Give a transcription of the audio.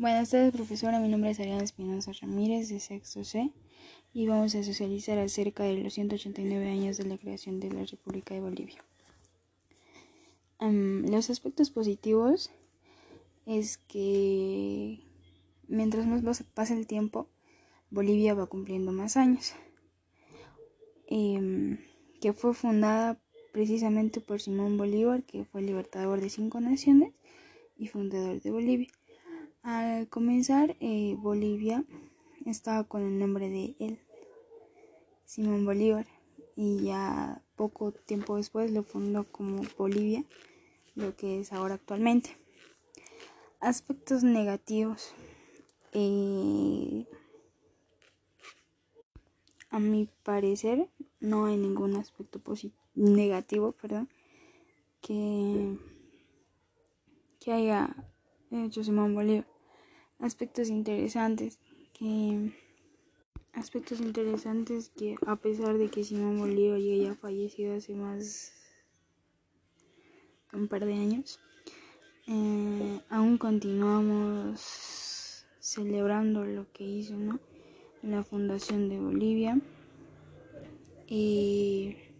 Buenas tardes, profesora. Mi nombre es Ariana Espinosa Ramírez, de sexto C, y vamos a socializar acerca de los 189 años de la creación de la República de Bolivia. los aspectos positivos es que mientras más pasa el tiempo, Bolivia va cumpliendo más años. Em, que fue fundada precisamente por Simón Bolívar, que fue libertador de cinco naciones y fundador de Bolivia. Al comenzar, eh, Bolivia estaba con el nombre de él, Simón Bolívar, y ya poco tiempo después lo fundó como Bolivia, lo que es ahora actualmente. Aspectos negativos. Eh, a mi parecer, no hay ningún aspecto negativo, perdón, que, que haya hecho Simón Bolívar. Aspectos interesantes que aspectos interesantes que a pesar de que Simón Bolívar ya haya fallecido hace más un par de años, eh, aún continuamos celebrando lo que hizo, ¿no? La fundación de Bolivia y